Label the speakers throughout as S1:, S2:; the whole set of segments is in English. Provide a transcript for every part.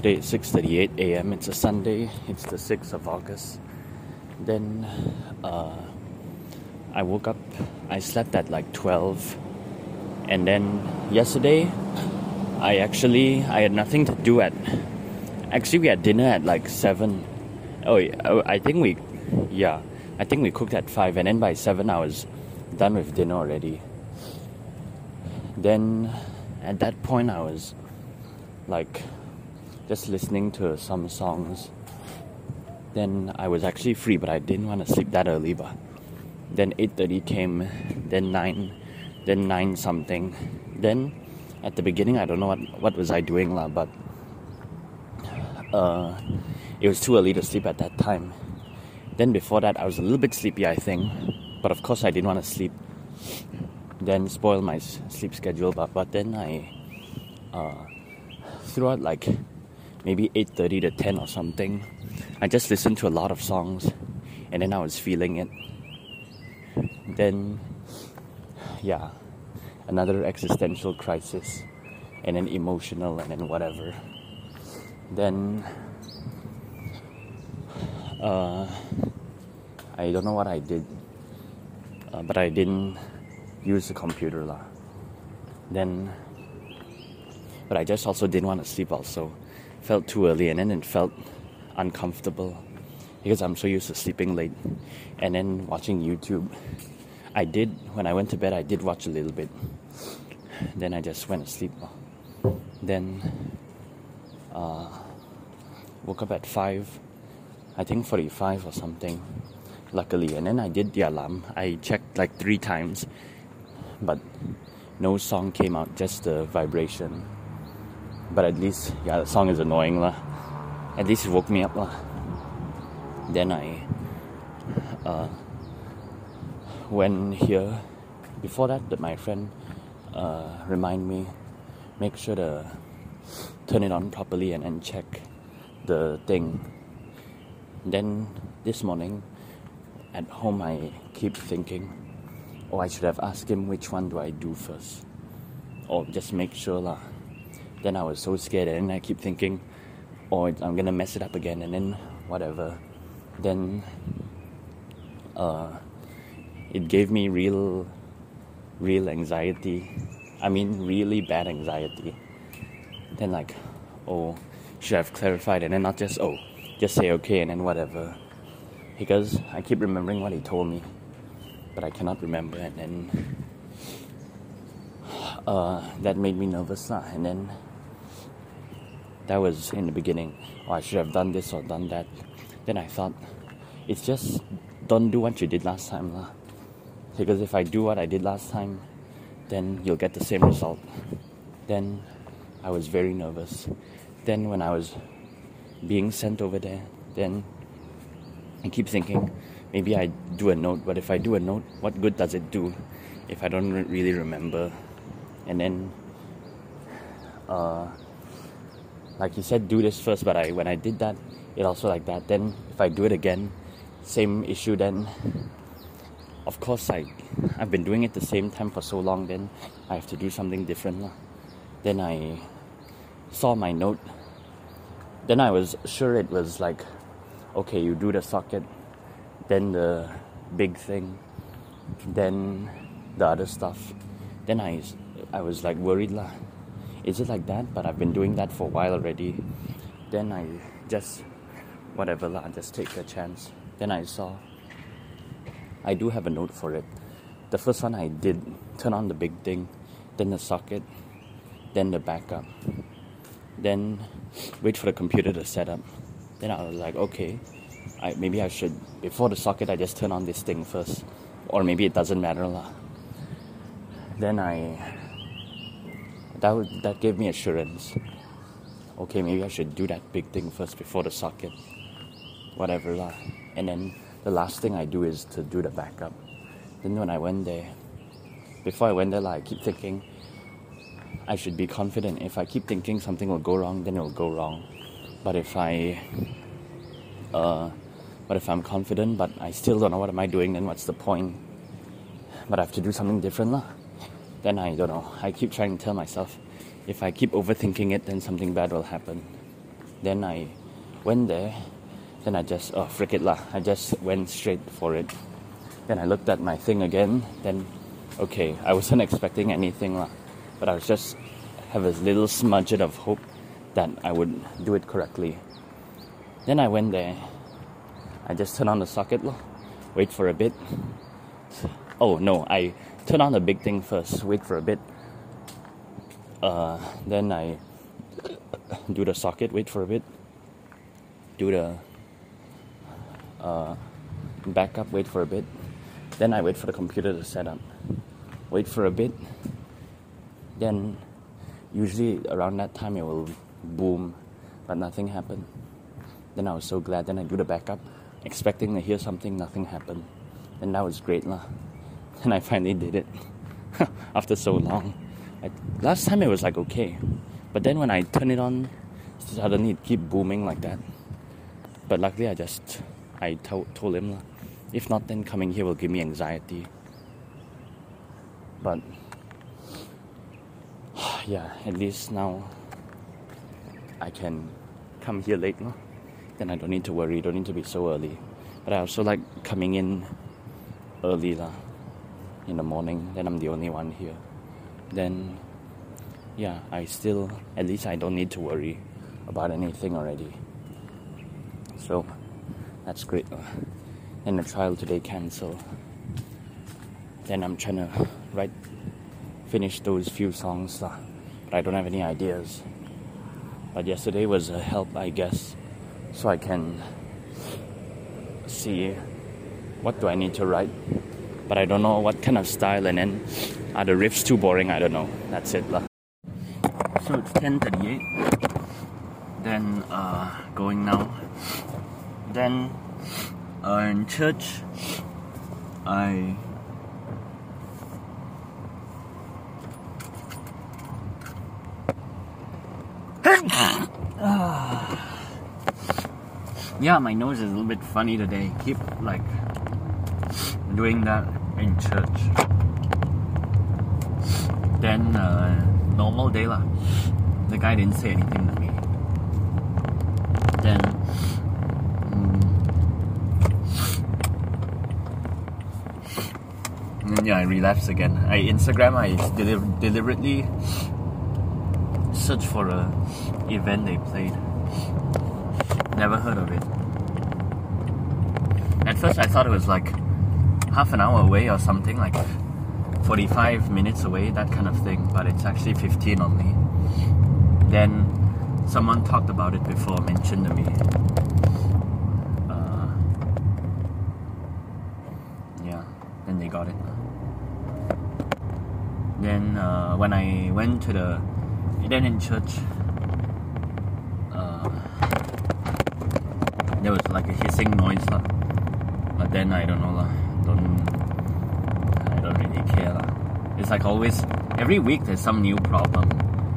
S1: today is 6:38 a.m. It's a Sunday. It's the 6th of August. Then uh, I woke up. I slept at like 12, and then yesterday I actually I had nothing to do at. Actually, we had dinner at like seven. Oh, I think we, yeah, I think we cooked at five, and then by seven I was done with dinner already. Then at that point I was like just listening to some songs. Then I was actually free, but I didn't want to sleep that early. But then 8:30 came, then nine, then nine something. Then at the beginning, I don't know what what was I doing lah, but uh, it was too early to sleep at that time. Then before that, I was a little bit sleepy, I think, but of course I didn't want to sleep. Then spoil my sleep schedule, but but then I uh, throughout like maybe 8.30 to 10 or something. I just listened to a lot of songs and then i was feeling it. Then yeah another existential crisis and then emotional and then whatever. Then uh, i don't know what i did uh, but i didn't use the computer lah. Then but i just also didn't want to sleep also felt too early and then it felt uncomfortable because I'm so used to sleeping late and then watching YouTube. I did, when I went to bed, I did watch a little bit. Then I just went to sleep. Then uh, woke up at 5, I think 45 or something, luckily. And then I did the alarm. I checked like three times, but no song came out, just the vibration but at least yeah the song is annoying lah. At least it woke me up lah. Then I uh, went here. Before that that my friend uh, remind me make sure to turn it on properly and then check the thing. Then this morning at home I keep thinking oh I should have asked him which one do I do first. Or just make sure lah then I was so scared, and I keep thinking, "Oh, I'm gonna mess it up again," and then whatever. Then uh, it gave me real, real anxiety. I mean, really bad anxiety. Then like, oh, should I have clarified, and then not just oh, just say okay, and then whatever. Because I keep remembering what he told me, but I cannot remember, and then uh, that made me nervous, lah. And then that was in the beginning. Oh, I should have done this or done that. Then I thought, it's just don't do what you did last time, lah. Because if I do what I did last time, then you'll get the same result. Then I was very nervous. Then when I was being sent over there, then I keep thinking, maybe I do a note, but if I do a note, what good does it do if I don't really remember? And then uh, like he said do this first but I when I did that it also like that. Then if I do it again same issue then. Of course I I've been doing it the same time for so long then I have to do something different then I saw my note. Then I was sure it was like okay you do the socket then the big thing then the other stuff. Then I I was like worried lah is it like that? But I've been doing that for a while already. Then I just, whatever lah, just take a chance. Then I saw, I do have a note for it. The first one I did, turn on the big thing, then the socket, then the backup, then wait for the computer to set up. Then I was like, okay, I, maybe I should, before the socket, I just turn on this thing first. Or maybe it doesn't matter lah. Then I that would, that gave me assurance. Okay, maybe I should do that big thing first before the socket, whatever lah. And then the last thing I do is to do the backup. Then when I went there, before I went there, like, I keep thinking I should be confident. If I keep thinking something will go wrong, then it will go wrong. But if I, uh, but if I'm confident, but I still don't know what am I doing, then what's the point? But I have to do something different lah then I don't know. I keep trying to tell myself if I keep overthinking it, then something bad will happen. Then I went there. Then I just oh frick it lah. I just went straight for it. Then I looked at my thing again. Then okay, I wasn't expecting anything lah, but I was just have a little smudge of hope that I would do it correctly. Then I went there. I just turned on the socket lah. Wait for a bit. Oh no, I turn on the big thing first. Wait for a bit. Uh, then I do the socket. Wait for a bit. Do the uh, backup. Wait for a bit. Then I wait for the computer to set up. Wait for a bit. Then usually around that time it will boom, but nothing happened. Then I was so glad. Then I do the backup, expecting to hear something. Nothing happened. And that was great lah. And I finally did it after so long. I, last time it was like okay, but then when I turn it on, suddenly it keep booming like that. But luckily, I just I to- told him, if not, then coming here will give me anxiety. But yeah, at least now I can come here late, no? Then I don't need to worry, don't need to be so early. But I also like coming in early, lah, in the morning. Then I'm the only one here. Then, yeah, I still, at least I don't need to worry about anything already. So, that's great. And the trial today cancel. Then I'm trying to write, finish those few songs, but I don't have any ideas. But yesterday was a help, I guess, so I can see what do I need to write. But I don't know what kind of style, and then are the riffs too boring? I don't know. That's it, lah. So it's 10:38. Then uh, going now. Then uh, in church, I yeah, my nose is a little bit funny today. Keep like doing that in church. Then uh, normal day lah. The guy didn't say anything to me. Then then, yeah, I relapse again. I Instagram. I deli- deliberately search for a event they played. Never heard of it. At first, I thought it was like half an hour away or something, like 45 minutes away, that kind of thing, but it's actually 15 only. Then someone talked about it before, mentioned to me. Uh, yeah, then they got it. Then uh, when I went to the, then in church, uh, there was like a hissing noise. But then I don't know lah. I don't really care. It's like always every week there's some new problem.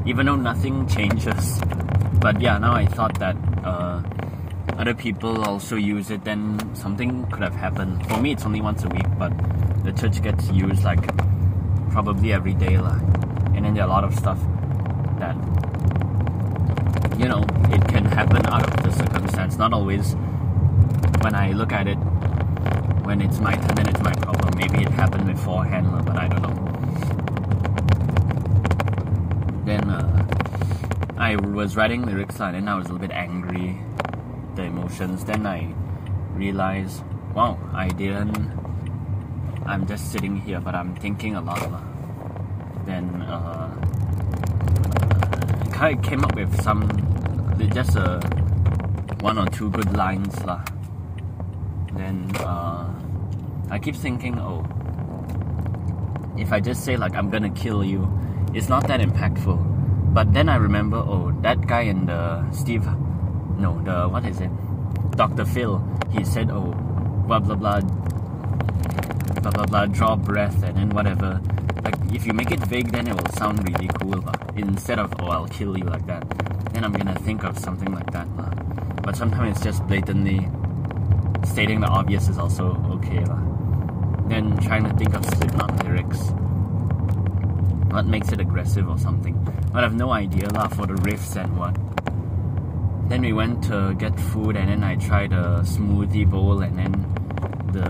S1: Even though nothing changes. But yeah, now I thought that uh, other people also use it, then something could have happened. For me, it's only once a week, but the church gets used like probably every day, lah. And then there are a lot of stuff that you know it can happen out of the circumstance. Not always when I look at it when it's my then it's my problem. Maybe it happened beforehand, but I don't know. Then uh, I was writing lyrics and then I was a little bit angry, the emotions. Then I realized, wow, I didn't. I'm just sitting here, but I'm thinking a lot. Then uh, I came up with some, just a one or two good lines lah. Then uh, I keep thinking, oh, if I just say like I'm gonna kill you, it's not that impactful. But then I remember, oh, that guy in the Steve, no, the what is it, Dr. Phil, he said, oh, blah blah blah, blah blah blah, draw breath and then whatever. Like if you make it vague, then it will sound really cool. lah. Instead of oh, I'll kill you like that, then I'm gonna think of something like that. But sometimes it's just blatantly stating the obvious is also okay. Then trying to think of Slipknot lyrics. What makes it aggressive or something. But I have no idea lah for the riffs and what. then we went to get food, and then I tried a smoothie bowl, and then the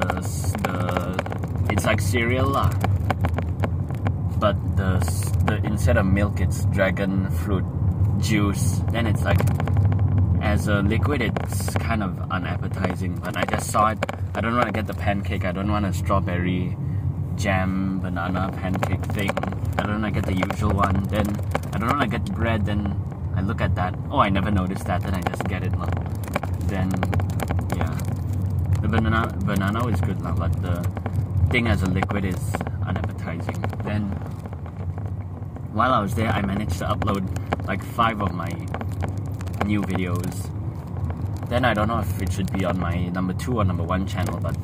S1: the it's like cereal lah. But the the instead of milk, it's dragon fruit juice. Then it's like as a liquid, it's kind of unappetizing. But I just saw it. I don't want to get the pancake. I don't want a strawberry jam banana pancake thing. I don't want to get the usual one. Then I don't want to get bread. Then I look at that. Oh, I never noticed that. Then I just get it. Then yeah, the banana banana is good, lah, but the thing as a liquid is unappetizing. Then while I was there, I managed to upload like five of my new videos. Then I don't know if it should be on my number two or number one channel, but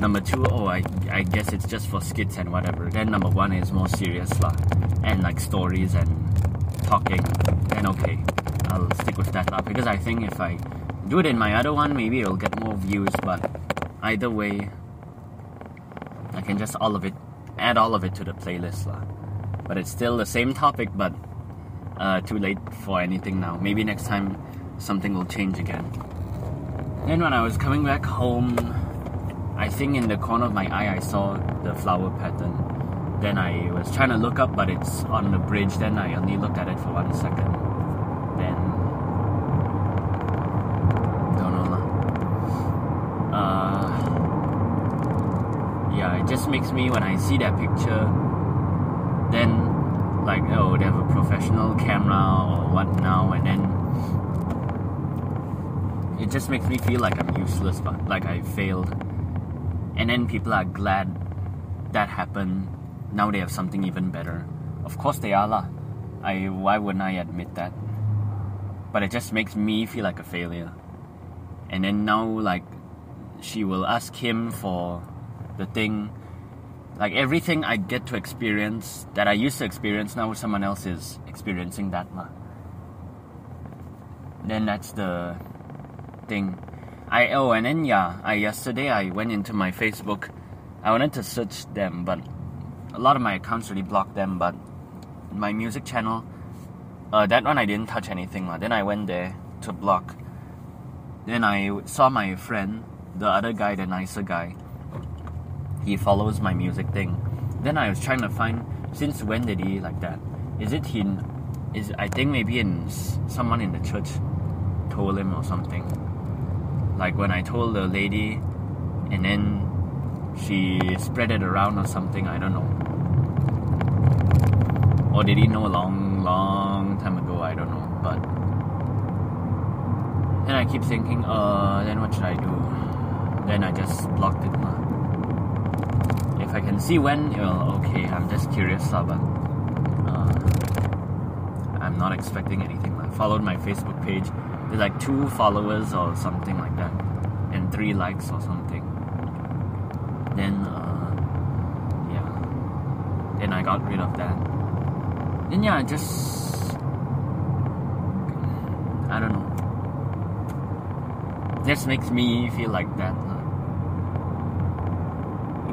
S1: number two, oh, I, I guess it's just for skits and whatever. Then number one is more serious lah, and like stories and talking. Then okay, I'll stick with that lah because I think if I do it in my other one, maybe it'll get more views. But either way, I can just all of it, add all of it to the playlist lah. But it's still the same topic, but uh, too late for anything now. Maybe next time something will change again. Then when I was coming back home, I think in the corner of my eye I saw the flower pattern. Then I was trying to look up, but it's on the bridge. Then I only looked at it for one second. Then don't know. Uh, yeah, it just makes me when I see that picture. Then like oh they have a professional camera or what now and then it just makes me feel like I'm useless but like I failed. And then people are glad that happened. Now they have something even better. Of course they are lah. I why wouldn't I admit that? But it just makes me feel like a failure. And then now like she will ask him for the thing. Like everything I get to experience that I used to experience now someone else is experiencing that lah. Then that's the thing. I oh and then yeah, I yesterday I went into my Facebook. I wanted to search them, but a lot of my accounts really blocked them. But my music channel, uh, that one I didn't touch anything. Then I went there to block. Then I saw my friend, the other guy, the nicer guy he follows my music thing. Then I was trying to find since when did he like that? Is it he? Is I think maybe in someone in the church told him or something. Like when I told the lady, and then she spread it around or something. I don't know. Or did he know a long, long time ago? I don't know. But then I keep thinking, uh, then what should I do? Then I just blocked it. If I can see when, well, okay, I'm just curious, but uh, I'm not expecting anything. I followed my Facebook page. There's like two followers or something like that, and three likes or something. Then, uh, yeah. Then I got rid of that. Then yeah, just I don't know. Just makes me feel like that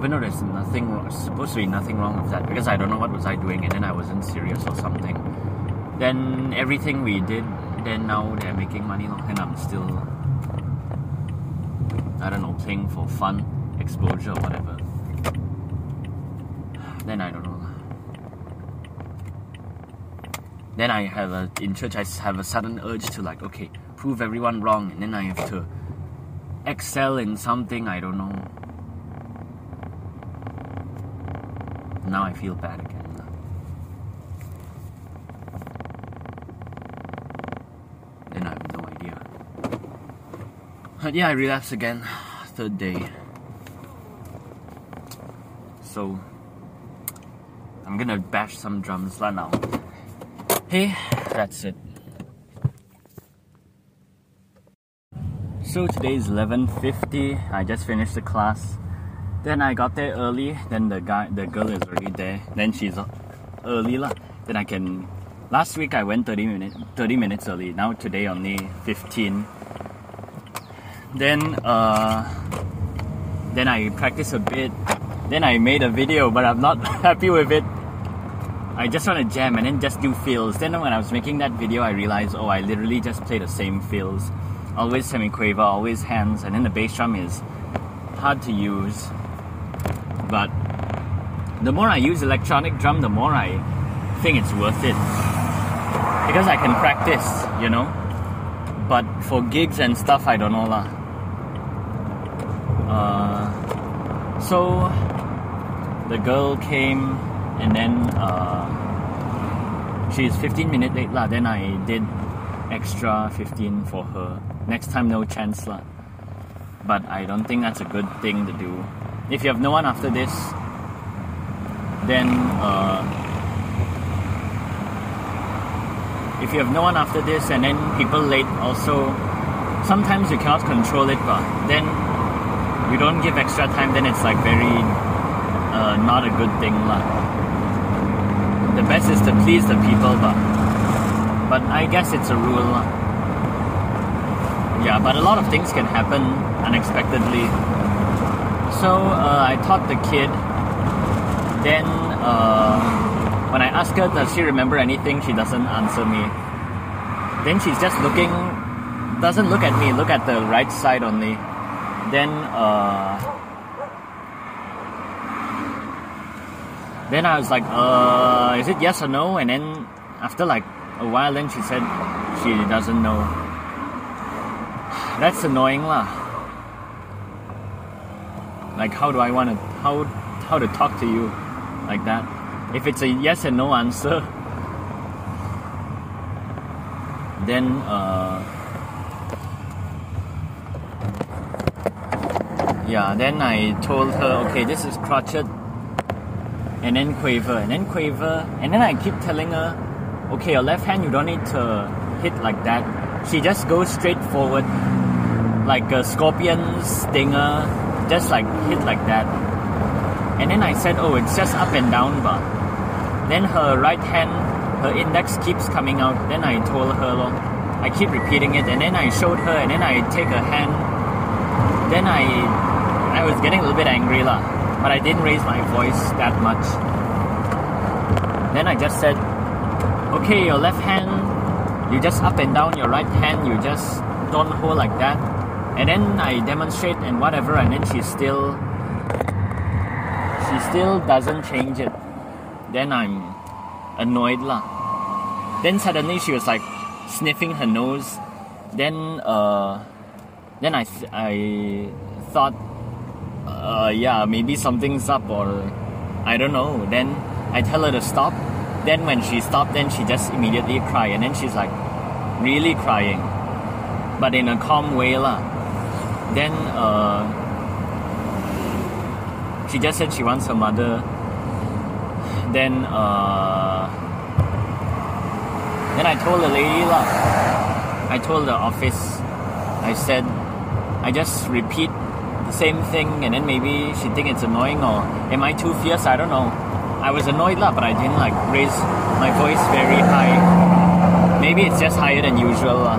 S1: even though there's nothing wrong, supposed to be nothing wrong with that because I don't know what was I doing and then I wasn't serious or something. Then everything we did, then now they're making money and I'm still, I don't know, playing for fun, exposure or whatever. Then I don't know. Then I have a in church I have a sudden urge to like okay prove everyone wrong and then I have to excel in something I don't know now I feel bad again. Then I have no idea. But yeah, I relapsed again. Third day. So I'm gonna bash some drums right now. Hey, that's it. So today is 11:50. I just finished the class. Then I got there early. Then the guy, the girl is already there. Then she's early lah. Then I can. Last week I went 30 minutes, 30 minutes early. Now today only 15. Then uh, then I practiced a bit. Then I made a video, but I'm not happy with it. I just want to jam and then just do fills. Then when I was making that video, I realized, oh, I literally just play the same fills. Always semiquaver, always hands, and then the bass drum is hard to use. But the more I use electronic drum, the more I think it's worth it. Because I can practice, you know. But for gigs and stuff, I don't know lah. Uh, so the girl came and then uh, she's 15 minutes late lah. Then I did extra 15 for her. Next time, no chance lah. But I don't think that's a good thing to do. If you have no one after this, then uh, if you have no one after this and then people late also, sometimes you cannot control it, but then you don't give extra time, then it's like very uh, not a good thing lah. The best is to please the people, but but I guess it's a rule. Yeah, but a lot of things can happen unexpectedly. So uh, I taught the kid. Then uh, when I ask her, does she remember anything? She doesn't answer me. Then she's just looking, doesn't look at me, look at the right side only. Then uh, then I was like, uh, is it yes or no? And then after like a while, then she said she doesn't know. That's annoying lah. Like how do I want to how how to talk to you like that? If it's a yes and no answer, then uh, yeah, then I told her, okay, this is crotchet, and then quaver, and then quaver, and then I keep telling her, okay, your left hand you don't need to hit like that. She just goes straight forward, like a scorpion stinger, just like hit like that. And then I said, oh, it's just up and down, but then her right hand, her index keeps coming out. Then I told her, lor, I keep repeating it, and then I showed her, and then I take her hand. Then I, I was getting a little bit angry, lah, but I didn't raise my voice that much. Then I just said, okay, your left hand, you just up and down. Your right hand, you just don't hold like that. And then I demonstrate and whatever, and then she still, she still doesn't change it. Then I'm annoyed lah. Then suddenly she was like sniffing her nose. Then uh, then I th- I thought, uh, yeah, maybe something's up or I don't know. Then I tell her to stop. Then when she stopped, then she just immediately cry, and then she's like really crying, but in a calm way lah. Then uh, she just said she wants her mother. Then uh, then I told the lady lah. I told the office. I said I just repeat same thing, and then maybe she think it's annoying, or am I too fierce? I don't know. I was annoyed lah, but I didn't like raise my voice very high. Maybe it's just higher than usual lah.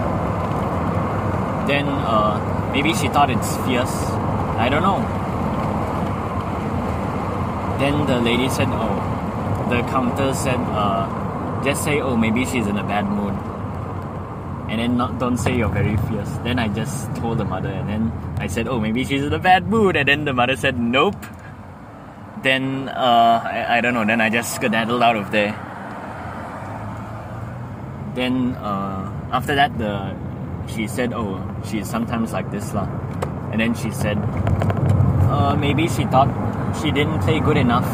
S1: Then uh, maybe she thought it's fierce. I don't know. Then the lady said, "Oh," the counter said, uh, "Just say, oh, maybe she's in a bad mood." And then not don't say you're very fierce. Then I just told the mother, and then I said, "Oh, maybe she's in a bad mood." And then the mother said, "Nope." Then uh, I, I don't know. Then I just skedaddled out of there. Then uh, after that, the she said, "Oh, she's sometimes like this lah." And then she said, uh, "Maybe she thought she didn't play good enough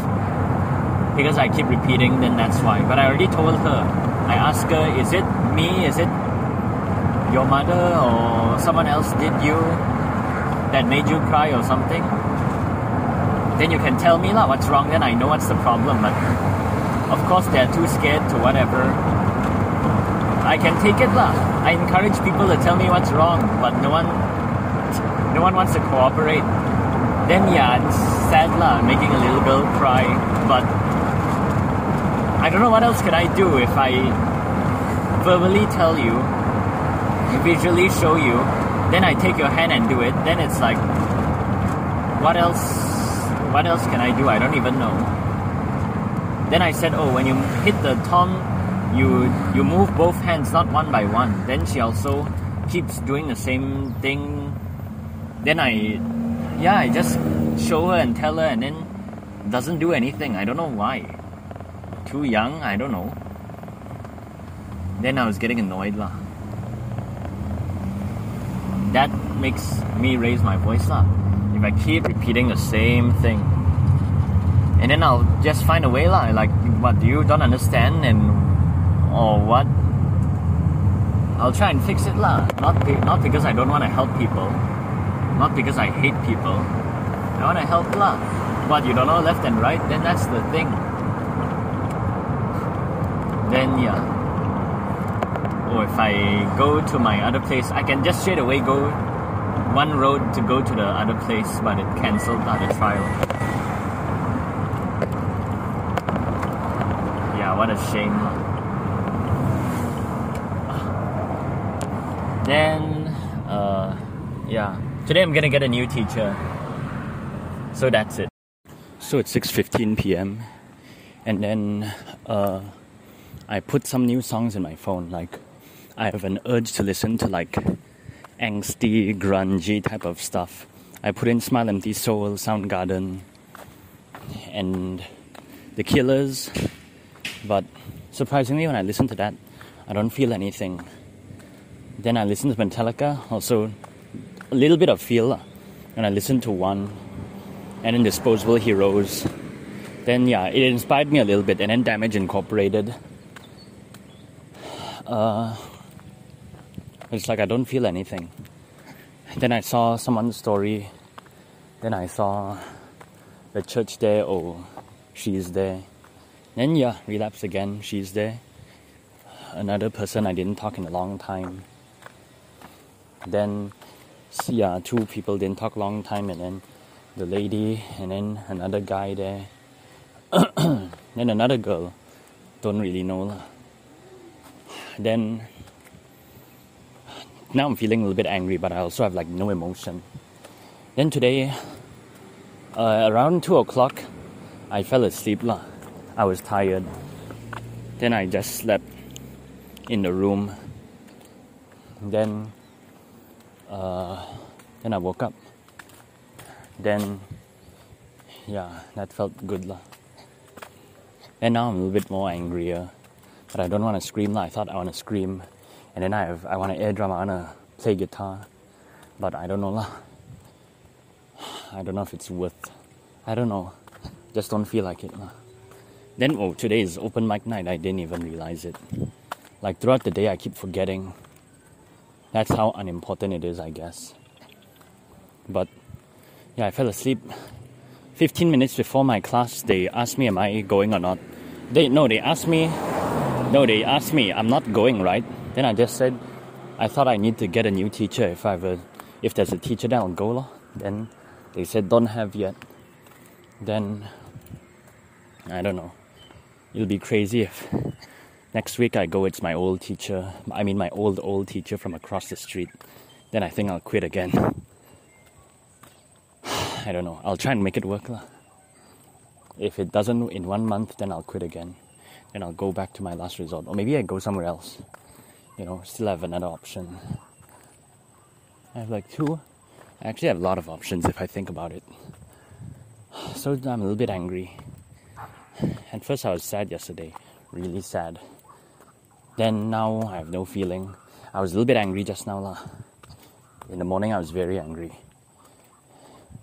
S1: because I keep repeating. Then that's why." But I already told her. I asked her, "Is it me? Is it your mother or someone else did you that made you cry or something?" Then you can tell me lah what's wrong. Then I know what's the problem. But of course, they're too scared to whatever. I can take it lah. I encourage people to tell me what's wrong, but no one, no one wants to cooperate. Then yeah, it's sad lah, making a little girl cry. But I don't know what else could I do if I verbally tell you, visually show you, then I take your hand and do it. Then it's like, what else? What else can I do? I don't even know. Then I said, oh, when you hit the tom, you you move both hands, not one by one. Then she also keeps doing the same thing. Then I, yeah, I just show her and tell her, and then doesn't do anything. I don't know why. Too young, I don't know. Then I was getting annoyed lah. That makes me raise my voice lah. If I keep repeating the same thing, and then I'll just find a way lah. Like, what do you don't understand and or what? I'll try and fix it lah. Not be, not because I don't want to help people, not because I hate people. I want to help lah. But you don't know left and right, then that's the thing. Then yeah. Or if I go to my other place, I can just straight away go one road to go to the other place, but it cancelled the trial. Yeah, what a shame. Then, uh, yeah. Today I'm gonna get a new teacher. So that's it. So it's 6:15 p.m. and then uh, I put some new songs in my phone. Like I have an urge to listen to like angsty, grungy type of stuff. I put in Smile Empty Soul, Soundgarden, and The Killers. But surprisingly, when I listen to that, I don't feel anything. Then I listen to Metallica, also a little bit of feel. And I listen to one, and then Disposable Heroes. Then yeah, it inspired me a little bit, and then Damage Incorporated. Uh, it's like I don't feel anything. Then I saw someone's story. Then I saw the church there. Oh, she's there. Then yeah, relapse again. She's there. Another person I didn't talk in a long time. Then yeah, two people didn't talk long time, and then the lady, and then another guy there. then another girl. Don't really know. Then now I'm feeling a little bit angry, but I also have like no emotion. Then today, uh, around two o'clock, I fell asleep lah. I was tired. Then I just slept in the room. Then, uh, then I woke up. Then, yeah, that felt good lah. And now I'm a little bit more angrier, but I don't want to scream lah. I thought I want to scream and then I have I want to air drum, I want to play guitar, but I don't know lah. I don't know if it's worth. I don't know. Just don't feel like it lah. Then oh, today is open mic night. I didn't even realize it. Like throughout the day, I keep forgetting. That's how unimportant it is, I guess. But yeah, I fell asleep. 15 minutes before my class, they asked me, "Am I going or not?" They no, they asked me. No, they asked me, "I'm not going, right?" Then I just said, I thought I need to get a new teacher. If I have if there's a teacher, then I'll go. Lor. Then they said don't have yet. Then I don't know. It'll be crazy if next week I go. It's my old teacher. I mean my old old teacher from across the street. Then I think I'll quit again. I don't know. I'll try and make it work. Lah. If it doesn't in one month, then I'll quit again. Then I'll go back to my last resort, or maybe I go somewhere else you know, still have another option. I have like two. I actually have a lot of options if I think about it. So I'm a little bit angry. At first, I was sad yesterday, really sad. Then now I have no feeling. I was a little bit angry just now, lah. In the morning, I was very angry.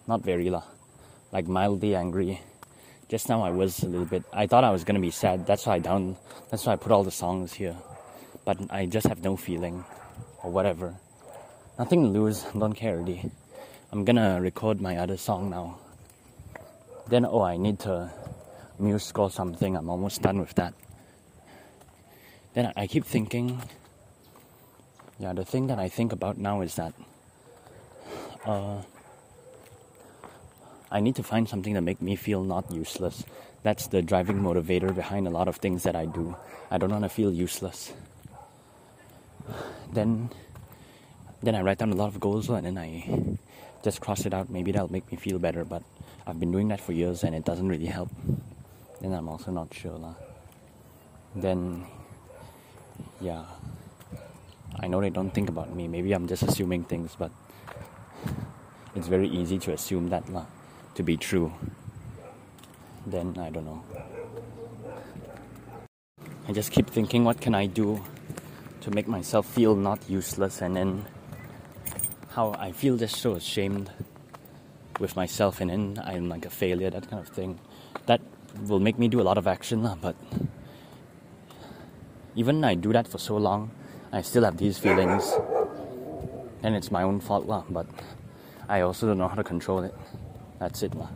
S1: Not very, lah. Like mildly angry. Just now, I was a little bit. I thought I was gonna be sad. That's why I down. That's why I put all the songs here but I just have no feeling or whatever. Nothing to lose, don't care already. I'm gonna record my other song now. Then, oh, I need to MuseScore something. I'm almost done with that. Then I keep thinking, yeah, the thing that I think about now is that uh, I need to find something that make me feel not useless. That's the driving motivator behind a lot of things that I do. I don't want to feel useless then then I write down a lot of goals and then I just cross it out. Maybe that'll make me feel better, but I've been doing that for years and it doesn't really help. then I'm also not sure lah. Then yeah. I know they don't think about me. Maybe I'm just assuming things, but it's very easy to assume that lah, to be true. Then I don't know. I just keep thinking, what can I do to make myself feel not useless, and then how I feel just so ashamed with myself, and then I'm like a failure, that kind of thing. That will make me do a lot of action, but even I do that for so long, I still have these feelings. And it's my own fault, lah, but I also don't know how to control it. That's it, lah.